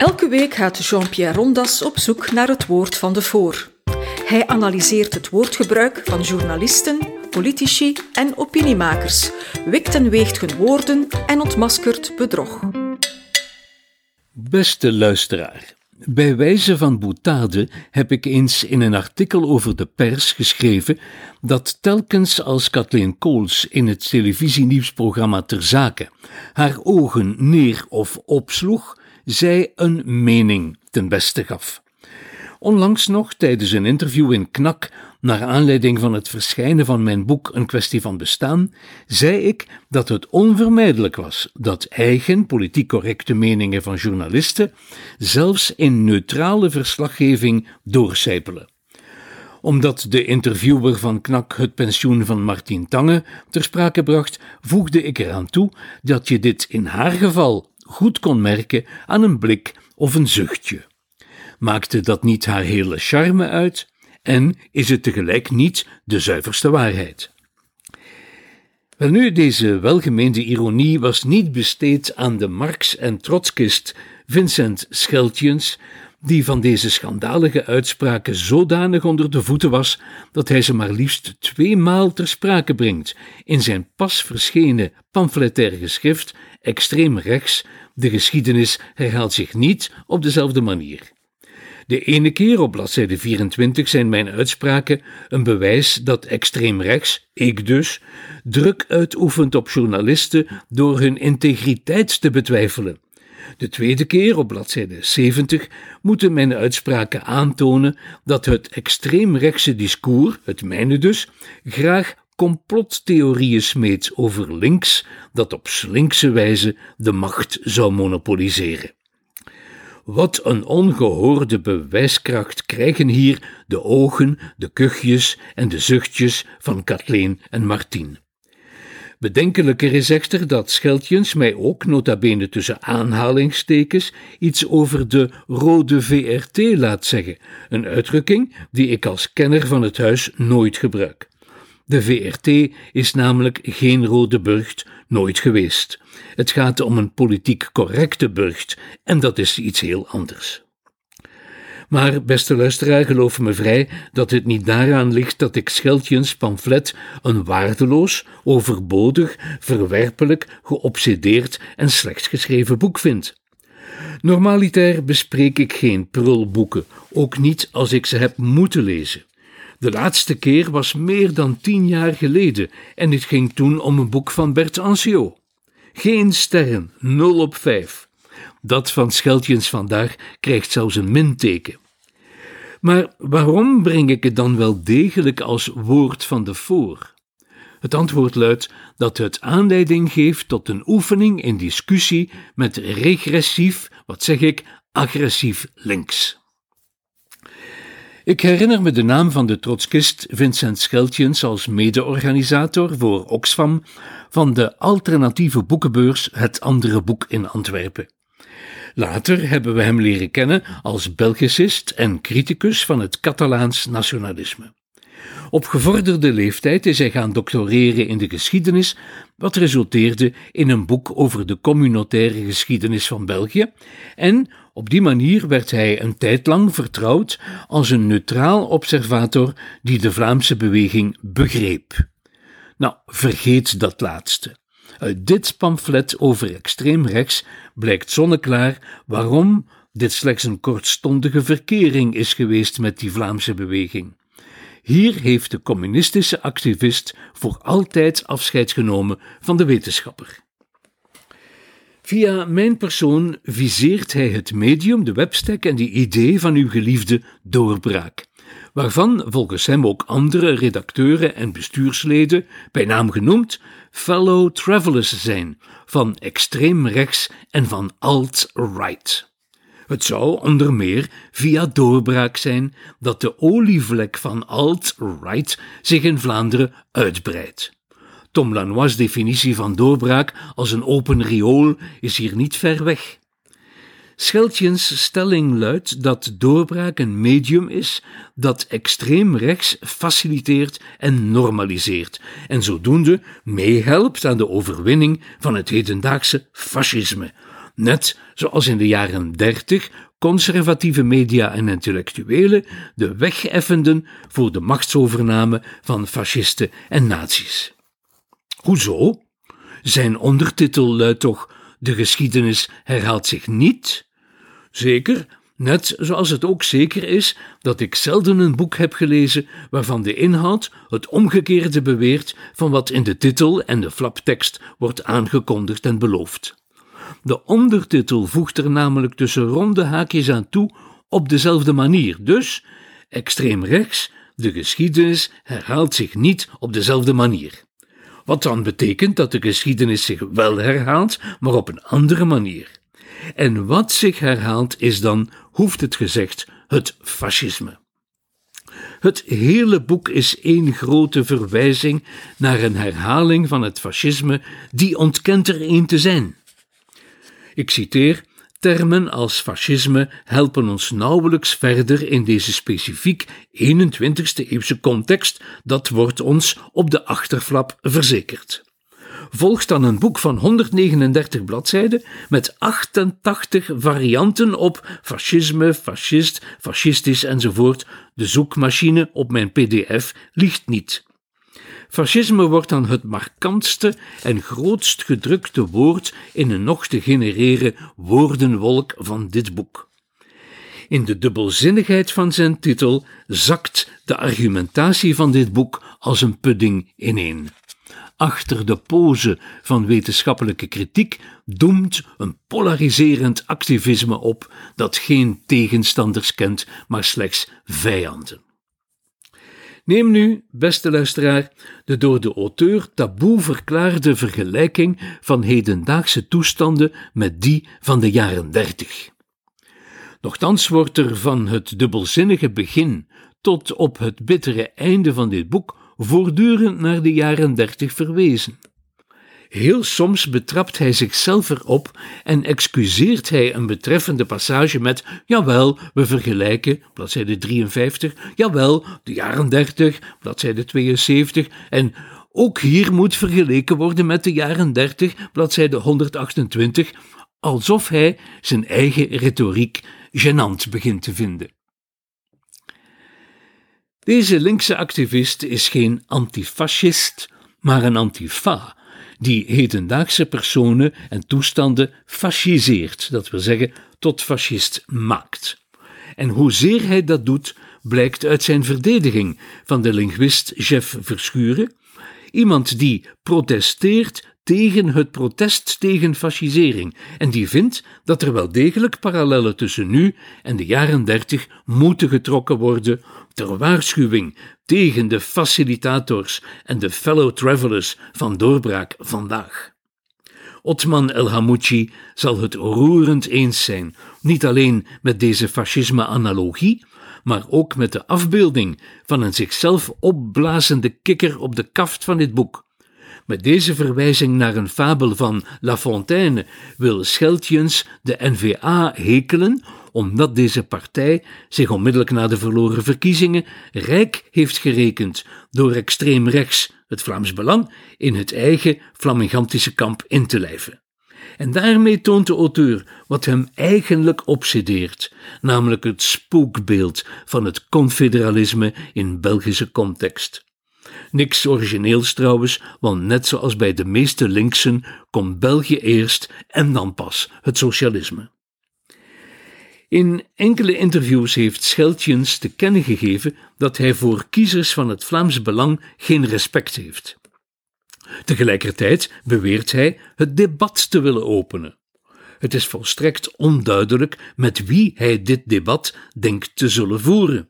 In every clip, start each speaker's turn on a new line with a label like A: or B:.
A: Elke week gaat Jean-Pierre Rondas op zoek naar het woord van de voor. Hij analyseert het woordgebruik van journalisten, politici en opiniemakers, wikt en weegt hun woorden en ontmaskert bedrog.
B: Beste luisteraar, bij wijze van boetade heb ik eens in een artikel over de pers geschreven dat telkens als Kathleen Kools in het televisienieuwsprogramma Ter Zake haar ogen neer of opsloeg, zij een mening ten beste gaf. Onlangs nog, tijdens een interview in Knak, naar aanleiding van het verschijnen van mijn boek Een kwestie van bestaan, zei ik dat het onvermijdelijk was dat eigen politiek correcte meningen van journalisten zelfs in neutrale verslaggeving doorcijpelen omdat de interviewer van Knak het pensioen van Martien Tange ter sprake bracht, voegde ik eraan toe dat je dit in haar geval goed kon merken aan een blik of een zuchtje. Maakte dat niet haar hele charme uit en is het tegelijk niet de zuiverste waarheid? Welnu, deze welgemeende ironie was niet besteed aan de Marx- en Trotskist Vincent Scheltjens, die van deze schandalige uitspraken zodanig onder de voeten was dat hij ze maar liefst tweemaal ter sprake brengt in zijn pas verschenen pamfletaire geschrift Extreem rechts, de geschiedenis herhaalt zich niet op dezelfde manier. De ene keer op bladzijde 24 zijn mijn uitspraken een bewijs dat extreem rechts, ik dus, druk uitoefent op journalisten door hun integriteit te betwijfelen. De tweede keer op bladzijde 70 moeten mijn uitspraken aantonen dat het extreemrechtse discours, het mijne dus, graag complottheorieën smeet over links dat op slinkse wijze de macht zou monopoliseren. Wat een ongehoorde bewijskracht krijgen hier de ogen, de kuchjes en de zuchtjes van Kathleen en Martien. Bedenkelijker is echter dat Scheltjens mij ook, nota bene tussen aanhalingstekens, iets over de rode VRT laat zeggen, een uitdrukking die ik als kenner van het huis nooit gebruik. De VRT is namelijk geen rode burcht, nooit geweest. Het gaat om een politiek correcte burcht en dat is iets heel anders. Maar, beste luisteraar, geloof me vrij dat het niet daaraan ligt dat ik Scheltjens pamflet een waardeloos, overbodig, verwerpelijk, geobsedeerd en slecht geschreven boek vind. Normaliter bespreek ik geen prulboeken, ook niet als ik ze heb moeten lezen. De laatste keer was meer dan tien jaar geleden en het ging toen om een boek van Bert Anciot. Geen sterren, 0 op 5. Dat van Scheltjens vandaag krijgt zelfs een minteken. Maar waarom breng ik het dan wel degelijk als woord van de voor? Het antwoord luidt dat het aanleiding geeft tot een oefening in discussie met regressief, wat zeg ik, agressief links. Ik herinner me de naam van de trotskist Vincent Scheltjens als mede-organisator voor Oxfam van de alternatieve boekenbeurs Het Andere Boek in Antwerpen. Later hebben we hem leren kennen als Belgicist en criticus van het Catalaans nationalisme. Op gevorderde leeftijd is hij gaan doctoreren in de geschiedenis, wat resulteerde in een boek over de communautaire geschiedenis van België, en op die manier werd hij een tijd lang vertrouwd als een neutraal observator die de Vlaamse beweging begreep. Nou, vergeet dat laatste. Uit dit pamflet over extreem rechts blijkt zonneklaar waarom dit slechts een kortstondige verkering is geweest met die Vlaamse beweging. Hier heeft de communistische activist voor altijd afscheid genomen van de wetenschapper. Via mijn persoon viseert hij het medium, de webstack en de idee van uw geliefde doorbraak, waarvan volgens hem ook andere redacteuren en bestuursleden, bij naam genoemd, fellow travelers zijn, van extreem rechts en van alt-right. Het zou onder meer via doorbraak zijn dat de olievlek van alt-right zich in Vlaanderen uitbreidt. Tom Lanois' definitie van doorbraak als een open riool is hier niet ver weg. Scheltjens stelling luidt dat doorbraak een medium is dat extreem rechts faciliteert en normaliseert en zodoende meehelpt aan de overwinning van het hedendaagse fascisme, net zoals in de jaren dertig conservatieve media en intellectuelen de weg effenden voor de machtsovername van fascisten en nazi's. Hoezo? Zijn ondertitel luidt toch: De geschiedenis herhaalt zich niet? Zeker, net zoals het ook zeker is dat ik zelden een boek heb gelezen waarvan de inhoud het omgekeerde beweert van wat in de titel en de flaptekst wordt aangekondigd en beloofd. De ondertitel voegt er namelijk tussen ronde haakjes aan toe op dezelfde manier. Dus, extreem rechts, de geschiedenis herhaalt zich niet op dezelfde manier. Wat dan betekent dat de geschiedenis zich wel herhaalt, maar op een andere manier. En wat zich herhaalt is dan, hoeft het gezegd, het fascisme. Het hele boek is één grote verwijzing naar een herhaling van het fascisme, die ontkent er één te zijn. Ik citeer: Termen als fascisme helpen ons nauwelijks verder in deze specifiek 21ste eeuwse context, dat wordt ons op de achterflap verzekerd. Volgt dan een boek van 139 bladzijden met 88 varianten op fascisme, fascist, fascistisch enzovoort. De zoekmachine op mijn PDF ligt niet. Fascisme wordt dan het markantste en grootst gedrukte woord in een nog te genereren woordenwolk van dit boek. In de dubbelzinnigheid van zijn titel zakt de argumentatie van dit boek als een pudding ineen. Achter de pose van wetenschappelijke kritiek doemt een polariserend activisme op dat geen tegenstanders kent, maar slechts vijanden. Neem nu, beste luisteraar, de door de auteur taboe verklaarde vergelijking van hedendaagse toestanden met die van de jaren dertig. Nochtans wordt er van het dubbelzinnige begin tot op het bittere einde van dit boek voortdurend naar de jaren dertig verwezen. Heel soms betrapt hij zichzelf erop en excuseert hij een betreffende passage met: Jawel, we vergelijken, bladzijde 53, jawel, de jaren 30, bladzijde 72, en ook hier moet vergeleken worden met de jaren 30, bladzijde 128, alsof hij zijn eigen retoriek gênant begint te vinden. Deze linkse activist is geen antifascist, maar een antifa die hedendaagse personen en toestanden fasciseert, dat wil zeggen tot fascist maakt. En hoezeer hij dat doet, blijkt uit zijn verdediging van de linguist Jeff Verschuren, iemand die protesteert tegen het protest tegen fascisering en die vindt dat er wel degelijk parallellen tussen nu en de jaren dertig moeten getrokken worden ter waarschuwing tegen de facilitators en de fellow travelers van doorbraak vandaag. Otman El Hamouchi zal het roerend eens zijn, niet alleen met deze fascisme-analogie, maar ook met de afbeelding van een zichzelf opblazende kikker op de kaft van dit boek. Met deze verwijzing naar een fabel van La Fontaine wil Scheltjens de NVA hekelen omdat deze partij zich onmiddellijk na de verloren verkiezingen rijk heeft gerekend door extreem rechts, het Vlaams Belang, in het eigen flamingantische kamp in te lijven. En daarmee toont de auteur wat hem eigenlijk obsedeert, namelijk het spookbeeld van het confederalisme in Belgische context. Niks origineels trouwens, want net zoals bij de meeste linksen komt België eerst en dan pas het socialisme. In enkele interviews heeft Scheltjens te kennen gegeven dat hij voor kiezers van het Vlaams Belang geen respect heeft. Tegelijkertijd beweert hij het debat te willen openen. Het is volstrekt onduidelijk met wie hij dit debat denkt te zullen voeren.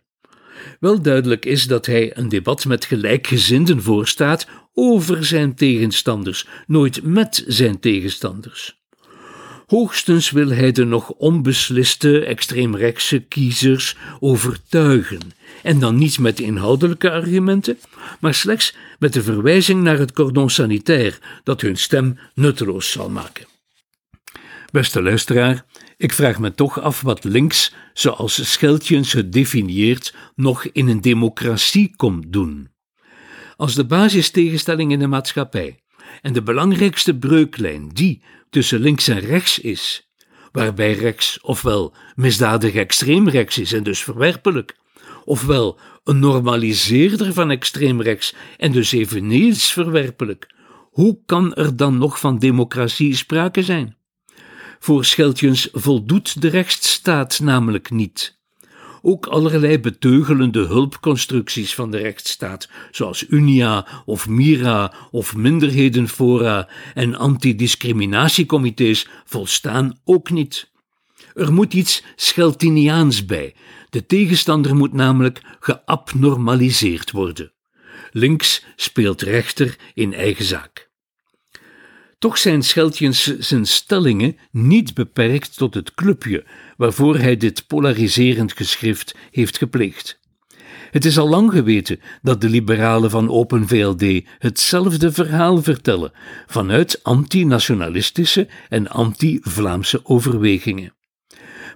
B: Wel duidelijk is dat hij een debat met gelijkgezinden voorstaat over zijn tegenstanders, nooit met zijn tegenstanders. Hoogstens wil hij de nog onbesliste extreemrechtse kiezers overtuigen, en dan niet met inhoudelijke argumenten, maar slechts met de verwijzing naar het cordon sanitaire dat hun stem nutteloos zal maken. Beste luisteraar, ik vraag me toch af wat links, zoals Scheltjens het definieert, nog in een democratie komt doen. Als de basistegenstelling in de maatschappij en de belangrijkste breuklijn die tussen links en rechts is, waarbij rechts ofwel misdadig extreemrechts is en dus verwerpelijk, ofwel een normaliseerder van extreemrechts en dus eveneens verwerpelijk. Hoe kan er dan nog van democratie sprake zijn? Voor Scheltjens voldoet de rechtsstaat namelijk niet. Ook allerlei beteugelende hulpconstructies van de rechtsstaat, zoals Unia of Mira of minderhedenfora en antidiscriminatiecomité's, volstaan ook niet. Er moet iets Scheltiniaans bij. De tegenstander moet namelijk geabnormaliseerd worden. Links speelt rechter in eigen zaak. Toch zijn Scheltjens zijn stellingen niet beperkt tot het clubje waarvoor hij dit polariserend geschrift heeft gepleegd. Het is al lang geweten dat de liberalen van Open VLD hetzelfde verhaal vertellen, vanuit anti-nationalistische en anti-Vlaamse overwegingen.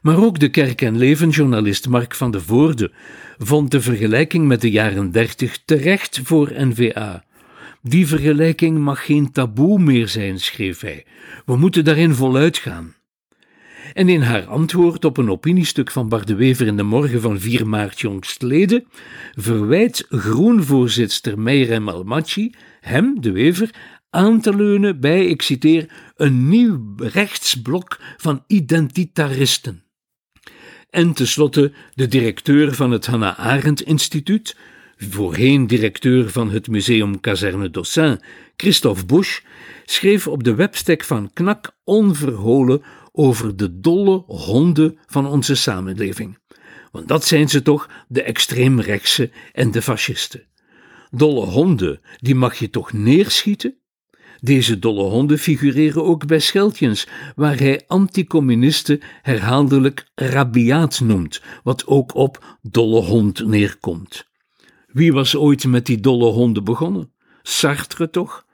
B: Maar ook de kerk- en levenjournalist Mark van de Voorde vond de vergelijking met de jaren dertig terecht voor NVA. Die vergelijking mag geen taboe meer zijn, schreef hij. We moeten daarin voluit gaan. En in haar antwoord op een opiniestuk van Bart de Wever in de morgen van 4 maart jongstleden verwijt groenvoorzitter Meirem Almachi hem, de Wever, aan te leunen bij, ik citeer, een nieuw rechtsblok van identitaristen. En tenslotte de directeur van het Hannah Arendt Instituut, voorheen directeur van het Museum Kazerne Dossin, Christophe Busch, schreef op de webstack van Knak onverholen over de dolle honden van onze samenleving. Want dat zijn ze toch, de extreemrechtse en de fascisten. Dolle honden, die mag je toch neerschieten? Deze dolle honden figureren ook bij Scheltjens, waar hij anticommunisten herhaaldelijk rabiaat noemt, wat ook op dolle hond neerkomt. Wie was ooit met die dolle honden begonnen? Sartre toch?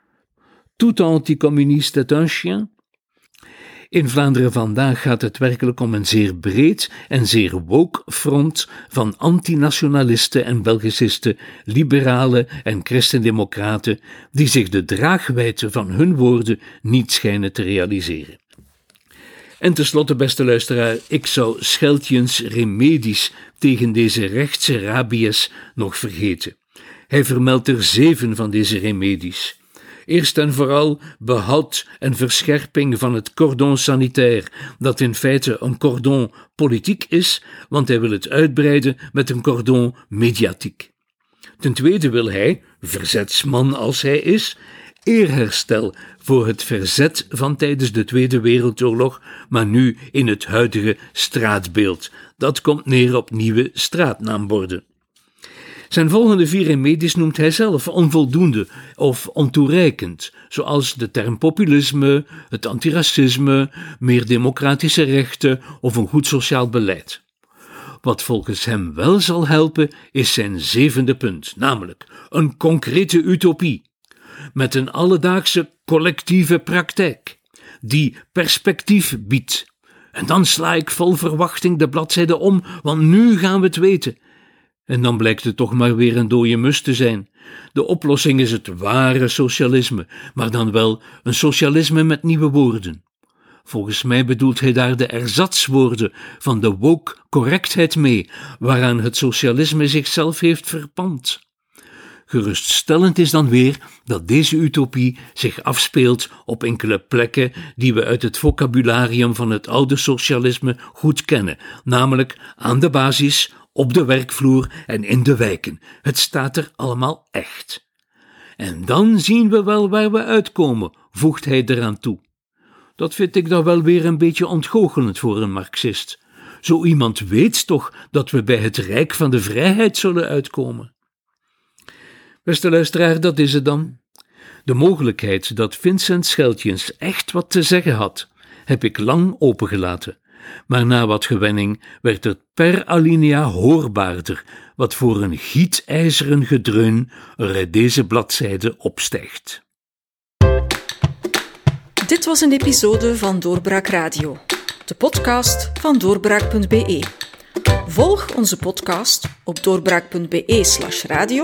B: Tout anticommuniste est un chien? In Vlaanderen vandaag gaat het werkelijk om een zeer breed en zeer woke front van antinationalisten en Belgicisten, liberalen en christendemocraten, die zich de draagwijte van hun woorden niet schijnen te realiseren. En tenslotte, beste luisteraar, ik zou Scheltjens remedies tegen deze rechtse rabies nog vergeten. Hij vermeldt er zeven van deze remedies. Eerst en vooral behoud en verscherping van het cordon sanitair, dat in feite een cordon politiek is, want hij wil het uitbreiden met een cordon mediatiek. Ten tweede wil hij, verzetsman als hij is, eerherstel voor het verzet van tijdens de Tweede Wereldoorlog, maar nu in het huidige straatbeeld. Dat komt neer op nieuwe straatnaamborden. Zijn volgende vier remedies noemt hij zelf onvoldoende of ontoereikend, zoals de term populisme, het antiracisme, meer democratische rechten of een goed sociaal beleid. Wat volgens hem wel zal helpen, is zijn zevende punt, namelijk een concrete utopie met een alledaagse collectieve praktijk, die perspectief biedt. En dan sla ik vol verwachting de bladzijde om, want nu gaan we het weten. En dan blijkt het toch maar weer een dode mus te zijn. De oplossing is het ware socialisme, maar dan wel een socialisme met nieuwe woorden. Volgens mij bedoelt hij daar de erzatswoorden van de woke correctheid mee, waaraan het socialisme zichzelf heeft verpand. Geruststellend is dan weer dat deze utopie zich afspeelt op enkele plekken die we uit het vocabularium van het oude socialisme goed kennen, namelijk aan de basis, op de werkvloer en in de wijken. Het staat er allemaal echt. En dan zien we wel waar we uitkomen, voegt hij eraan toe. Dat vind ik dan wel weer een beetje ontgoochelend voor een Marxist. Zo iemand weet toch dat we bij het rijk van de vrijheid zullen uitkomen. Beste luisteraar, dat is het dan. De mogelijkheid dat Vincent Scheltjens echt wat te zeggen had, heb ik lang opengelaten. Maar na wat gewenning werd het per alinea hoorbaarder wat voor een gietijzeren gedreun er uit deze bladzijde opstijgt.
A: Dit was een episode van Doorbraak Radio, de podcast van doorbraak.be. Volg onze podcast op doorbraak.be/radio